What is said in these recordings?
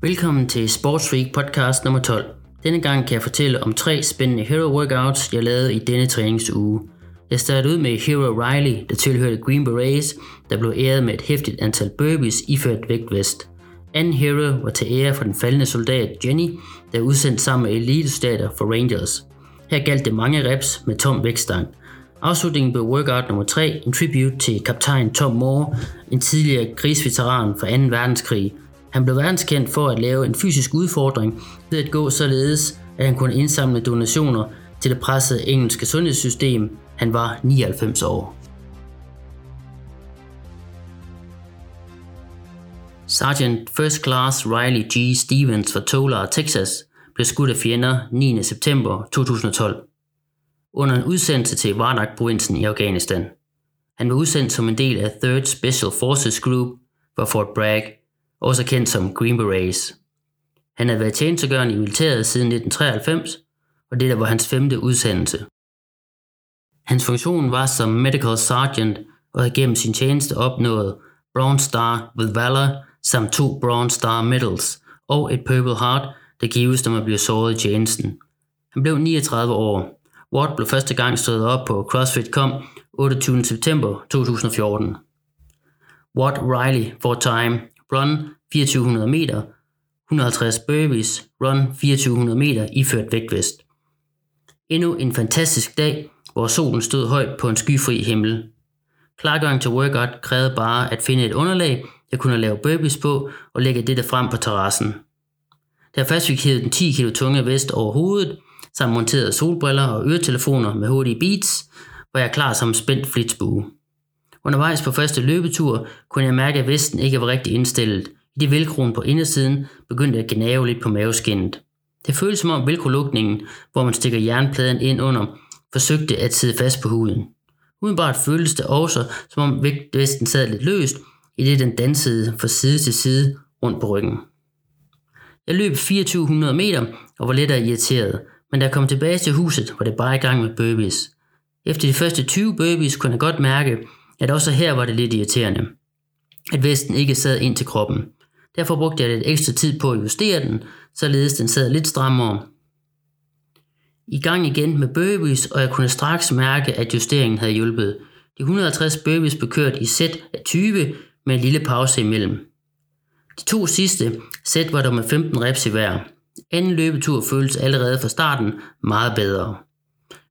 Velkommen til Sports Week podcast nummer 12. Denne gang kan jeg fortælle om tre spændende hero workouts, jeg lavede i denne træningsuge. Jeg startede ud med Hero Riley, der tilhørte Green Berets, der blev æret med et hæftigt antal burpees iført vægtvest. Anden hero var til ære for den faldende soldat Jenny, der er udsendt sammen med elitesoldater for Rangers. Her galt det mange reps med tom vægtstang. Afslutningen blev workout nummer 3, en tribute til kaptajn Tom Moore, en tidligere krigsveteran fra 2. verdenskrig. Han blev verdenskendt for at lave en fysisk udfordring ved at gå således, at han kunne indsamle donationer til det pressede engelske sundhedssystem. Han var 99 år. Sergeant First Class Riley G. Stevens fra Tolar, Texas, blev skudt af fjender 9. september 2012 under en udsendelse til Wardak-provinsen i Afghanistan. Han var udsendt som en del af 3rd Special Forces Group for Fort Bragg, også kendt som Green Berets. Han havde været tjenestegørende i militæret siden 1993, og det der var hans femte udsendelse. Hans funktion var som Medical Sergeant og havde gennem sin tjeneste opnået Bronze Star with Valor samt to Bronze Star Medals og et Purple Heart, der gives, når man bliver såret i tjenesten. Han blev 39 år. Ward blev første gang stået op på CrossFit.com 28. september 2014. Ward Riley for time, run 2400 meter, 150 burpees, run 2400 meter iført vægtvest. Endnu en fantastisk dag, hvor solen stod højt på en skyfri himmel. Klargøring til workout krævede bare at finde et underlag, jeg kunne lave burpees på og lægge dette frem på terrassen. Da jeg først fik hævet den 10 kg tunge vest over hovedet, samt monteret solbriller og øretelefoner med hurtige beats, var jeg klar som spændt flitsbue. Undervejs på første løbetur kunne jeg mærke, at vesten ikke var rigtig indstillet. I det velkroen på indersiden begyndte at gnave lidt på maveskinnet. Det føltes som om velcrolukningen, hvor man stikker jernpladen ind under, forsøgte at sidde fast på huden. Udenbart føltes det også, som om vesten sad lidt løst, i det den dansede fra side til side rundt på ryggen. Jeg løb 2400 meter og var lidt irriteret, men da jeg kom tilbage til huset, var det bare i gang med burpees. Efter de første 20 burpees kunne jeg godt mærke, at også her var det lidt irriterende. At vesten ikke sad ind til kroppen. Derfor brugte jeg lidt ekstra tid på at justere den, således den sad lidt strammere. I gang igen med burpees, og jeg kunne straks mærke, at justeringen havde hjulpet. De 150 burpees blev kørt i sæt af 20 med en lille pause imellem. De to sidste sæt var der med 15 reps i hver. Anden løbetur føltes allerede fra starten meget bedre.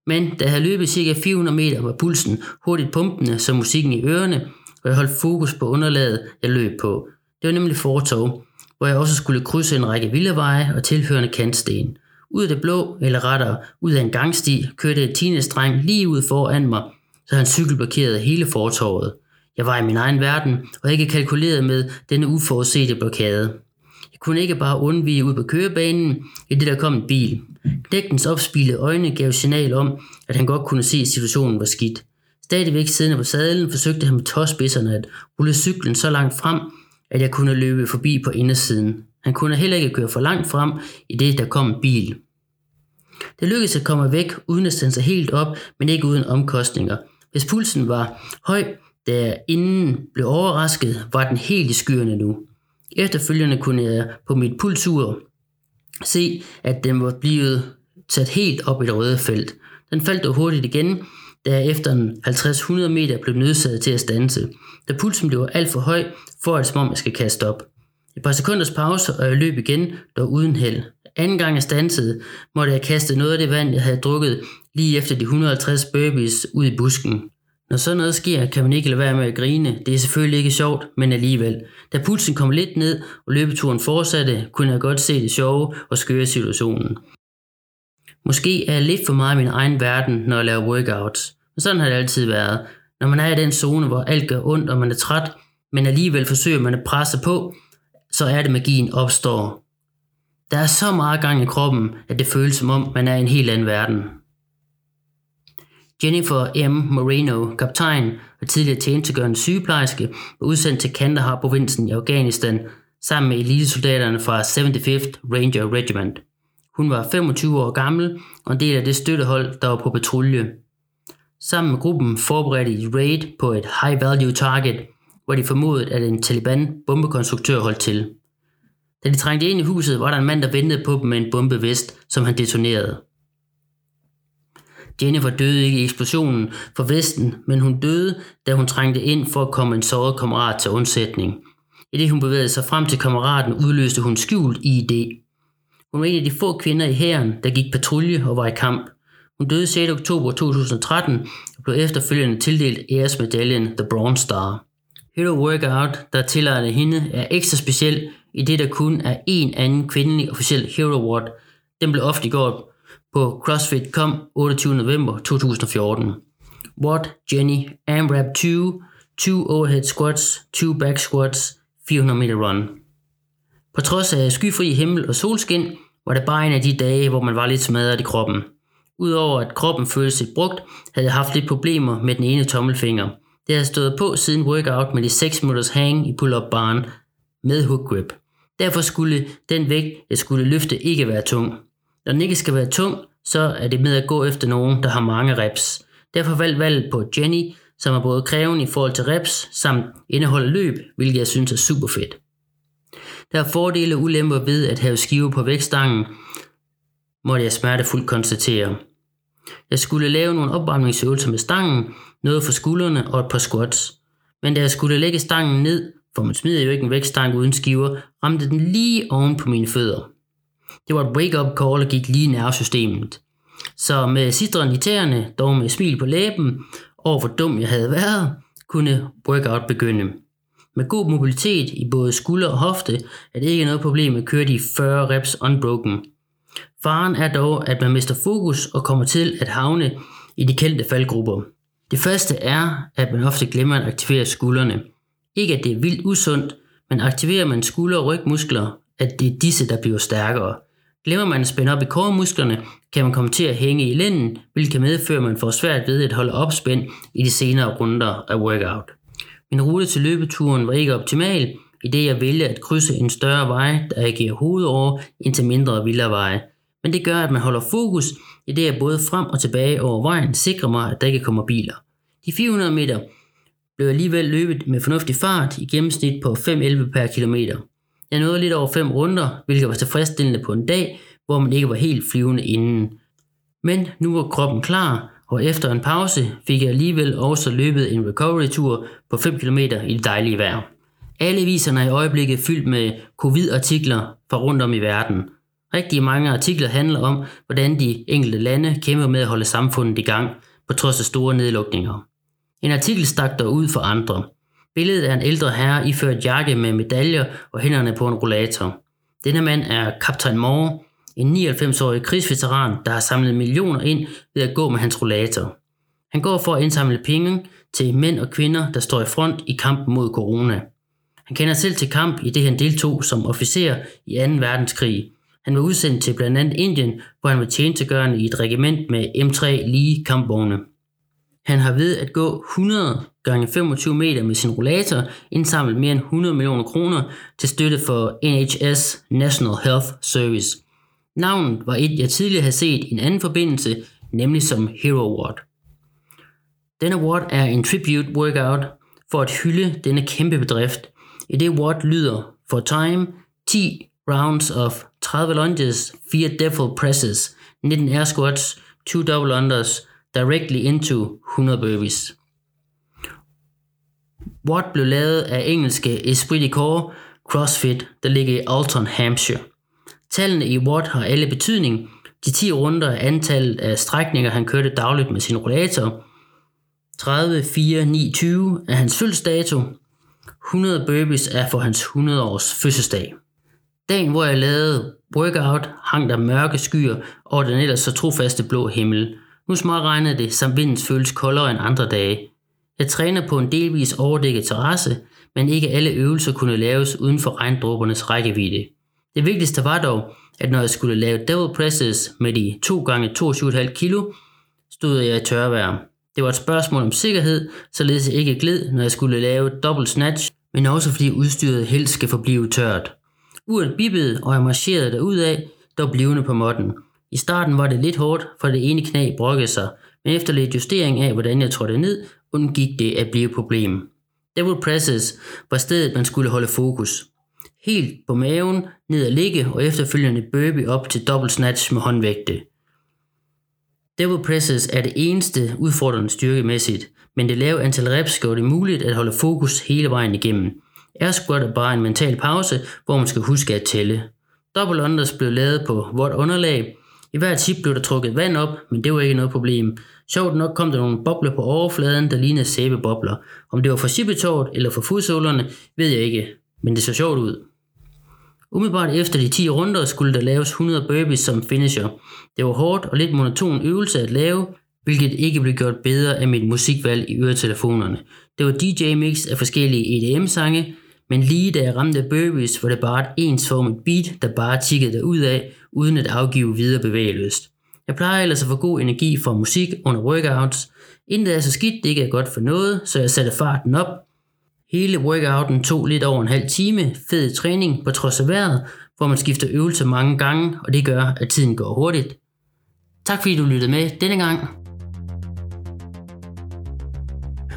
Men da jeg havde løbet ca. 400 meter, var pulsen hurtigt pumpende så musikken i ørerne, og jeg holdt fokus på underlaget, jeg løb på. Det var nemlig fortov, hvor jeg også skulle krydse en række villaveje og tilhørende kantsten. Ud af det blå, eller rettere ud af en gangsti, kørte et teenage lige ud foran mig, så han cykelblokerede hele fortorvet. Jeg var i min egen verden, og ikke kalkuleret med denne uforudsete blokade. Jeg kunne ikke bare undvige ud på kørebanen, i det der kom en bil. Knægtens opspilede øjne gav signal om, at han godt kunne se, at situationen var skidt. Stadigvæk siddende på sadlen forsøgte han med tåspidserne at rulle cyklen så langt frem, at jeg kunne løbe forbi på indersiden. Han kunne heller ikke køre for langt frem, i det der kom en bil. Det lykkedes at komme væk uden at stande sig helt op, men ikke uden omkostninger. Hvis pulsen var høj, da jeg inden blev overrasket, var den helt i skyerne nu. Efterfølgende kunne jeg på mit pulsur se, at den var blevet sat helt op i det røde felt. Den faldt dog hurtigt igen, da jeg efter 50-100 meter blev nødsaget til at stanse, da pulsen blev alt for høj, for at som om jeg skal kaste op. Et par sekunders pause, og jeg løb igen, dog uden held. Anden gang jeg stansede, måtte jeg kaste noget af det vand, jeg havde drukket lige efter de 150 burpees ud i busken. Når sådan noget sker, kan man ikke lade være med at grine. Det er selvfølgelig ikke sjovt, men alligevel. Da pulsen kom lidt ned, og løbeturen fortsatte, kunne jeg godt se det sjove og skøre situationen. Måske er jeg lidt for meget i min egen verden, når jeg laver workouts. Men sådan har det altid været. Når man er i den zone, hvor alt gør ondt, og man er træt, men alligevel forsøger man at presse på, så er det magien opstår. Der er så meget gang i kroppen, at det føles som om, man er i en helt anden verden. Jennifer M. Moreno, kaptajn og tidligere tjenestegørende sygeplejerske, var udsendt til Kandahar-provinsen i Afghanistan sammen med elitesoldaterne fra 75th Ranger Regiment. Hun var 25 år gammel og en del af det støttehold, der var på patrulje. Sammen med gruppen forberedte de raid på et high value target, hvor de formodede, at en Taliban bombekonstruktør holdt til. Da de trængte ind i huset, var der en mand, der ventede på dem med en bombevest, som han detonerede. Jennifer døde ikke i eksplosionen for vesten, men hun døde, da hun trængte ind for at komme en såret kammerat til undsætning. I det hun bevægede sig frem til kammeraten, udløste hun skjult ID. Hun var en af de få kvinder i hæren, der gik patrulje og var i kamp. Hun døde 6. oktober 2013 og blev efterfølgende tildelt æresmedaljen The Bronze Star. Hero Workout, der tilegnet hende, er ekstra speciel, i det der kun er én anden kvindelig officiel Hero Award. Den blev ofte gjort på CrossFit.com 28. november 2014. What Jenny AMRAP 2, 2 overhead squats, 2 back squats, 400 meter run. På trods af skyfri himmel og solskin, var det bare en af de dage, hvor man var lidt smadret i kroppen. Udover at kroppen føltes lidt brugt, havde jeg haft lidt problemer med den ene tommelfinger. Det havde stået på siden workout med de 6 minutters hang i pull-up baren med hook grip. Derfor skulle den vægt, jeg skulle løfte, ikke være tung. Når den ikke skal være tung, så er det med at gå efter nogen, der har mange reps. Derfor valgte valget på Jenny, som er både krævende i forhold til reps, samt indeholder løb, hvilket jeg synes er super fedt. Der er fordele og ulemper ved at have skive på vægtstangen, måtte jeg smertefuldt konstatere. Jeg skulle lave nogle opvarmningsøvelser med stangen, noget for skuldrene og et par squats. Men da jeg skulle lægge stangen ned, for man smider jo ikke en vægtstang uden skiver, ramte den lige oven på mine fødder. Det var et wake-up call og gik lige i nervesystemet. Så med sidren i tæerne, dog med smil på læben, over hvor dum jeg havde været, kunne workout begynde. Med god mobilitet i både skulder og hofte er det ikke noget problem at køre de 40 reps unbroken. Faren er dog, at man mister fokus og kommer til at havne i de kendte faldgrupper. Det første er, at man ofte glemmer at aktivere skuldrene. Ikke at det er vildt usundt, men aktiverer man skulder og rygmuskler, at det er disse, der bliver stærkere. Glemmer man at spænde op i koremusklerne, kan man komme til at hænge i lænden, hvilket kan medføre, at man får svært ved at holde opspænd i de senere runder af workout. Min rute til løbeturen var ikke optimal, i det jeg vælger at krydse en større vej, der agerer hovedet over, ind til mindre veje. Men det gør, at man holder fokus, i det jeg både frem og tilbage over vejen sikrer mig, at der ikke kommer biler. De 400 meter blev alligevel løbet med fornuftig fart i gennemsnit på 5.11 per kilometer. Jeg nåede lidt over 5 runder, hvilket var tilfredsstillende på en dag, hvor man ikke var helt flyvende inden. Men nu var kroppen klar, og efter en pause fik jeg alligevel også løbet en recovery-tur på 5 km i det dejlige vejr. Alle viserne er i øjeblikket fyldt med covid-artikler fra rundt om i verden. Rigtig mange artikler handler om, hvordan de enkelte lande kæmper med at holde samfundet i gang, på trods af store nedlukninger. En artikel stak der ud for andre. Billedet er en ældre herre iført jakke med medaljer og hænderne på en rollator. Denne mand er kaptajn Moore, en 99-årig krigsveteran, der har samlet millioner ind ved at gå med hans rollator. Han går for at indsamle penge til mænd og kvinder, der står i front i kampen mod corona. Han kender selv til kamp i det han deltog som officer i 2. verdenskrig. Han var udsendt til blandt andet Indien, hvor han var tjenestegørende i et regiment med M3 Lee kampvogne. Han har ved at gå 100 gange 25 meter med sin rollator indsamlet mere end 100 millioner kroner til støtte for NHS National Health Service – Navnet var et, jeg tidligere havde set i en anden forbindelse, nemlig som Hero Award. Denne award er en tribute workout for at hylde denne kæmpe bedrift. I det award lyder for time 10 rounds of 30 lunges, 4 devil presses, 19 air squats, 2 double unders, directly into 100 burpees. Watt blev lavet af engelske Esprit de Corps CrossFit, der ligger i Alton, Hampshire. Tallene i Watt har alle betydning. De 10 runder er antallet af strækninger, han kørte dagligt med sin rollator. 30, 4, 9, 20 er hans fødselsdato. 100 burpees er for hans 100 års fødselsdag. Dagen, hvor jeg lavede workout, hang der mørke skyer over den ellers så trofaste blå himmel. Nu regnede det, samt vindens føles koldere end andre dage. Jeg træner på en delvis overdækket terrasse, men ikke alle øvelser kunne laves uden for regndråbernes rækkevidde. Det vigtigste var dog, at når jeg skulle lave double presses med de 2 x 22,5 kg, stod jeg i tørvejr. Det var et spørgsmål om sikkerhed, således jeg ikke gled, når jeg skulle lave double snatch, men også fordi udstyret helst skal forblive tørt. Uret bippede, og jeg marcherede derudad, dog blivende på måtten. I starten var det lidt hårdt, for det ene knæ brokkede sig, men efter lidt justering af, hvordan jeg trådte ned, undgik det at blive et problem. Devil presses var stedet, man skulle holde fokus. helt på maven, ned at ligge og efterfølgende burpee op til dobbelt snatch med håndvægte. Devil presses er det eneste udfordrende styrkemæssigt, men det lave antal reps gør det muligt at holde fokus hele vejen igennem. Air squat er bare en mental pause, hvor man skal huske at tælle. Double unders blev lavet på vådt underlag. I hver chip blev der trukket vand op, men det var ikke noget problem. Sjovt nok kom der nogle bobler på overfladen, der lignede sæbebobler. Om det var fra shippetåret eller fra fodsålerne, ved jeg ikke, men det så sjovt ud. Umiddelbart efter de 10 runder skulle der laves 100 burpees som finisher. Det var hårdt og lidt monoton øvelse at lave, hvilket ikke blev gjort bedre af mit musikvalg i øretelefonerne. Det var DJ-mix af forskellige EDM-sange, men lige da jeg ramte burpees, var det bare et ensformigt beat, der bare tikkede ud af, uden at afgive videre bevægeløst. Jeg plejer ellers at få god energi fra musik under workouts. Intet er så skidt, det ikke er godt for noget, så jeg satte farten op. Hele workouten tog lidt over en halv time, fed træning på trods af vejret, hvor man skifter øvelser mange gange, og det gør, at tiden går hurtigt. Tak fordi du lyttede med denne gang.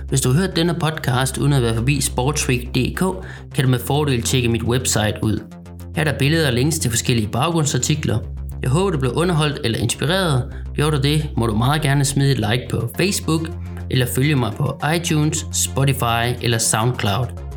Hvis du har hørt denne podcast uden at være forbi sportsweek.dk, kan du med fordel tjekke mit website ud. Her er der billeder og links til forskellige baggrundsartikler. Jeg håber, du blev underholdt eller inspireret. Gjorde du det, må du meget gerne smide et like på Facebook, eller følge mig på iTunes, Spotify eller SoundCloud.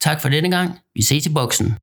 Tak for denne gang. Vi ses i boksen.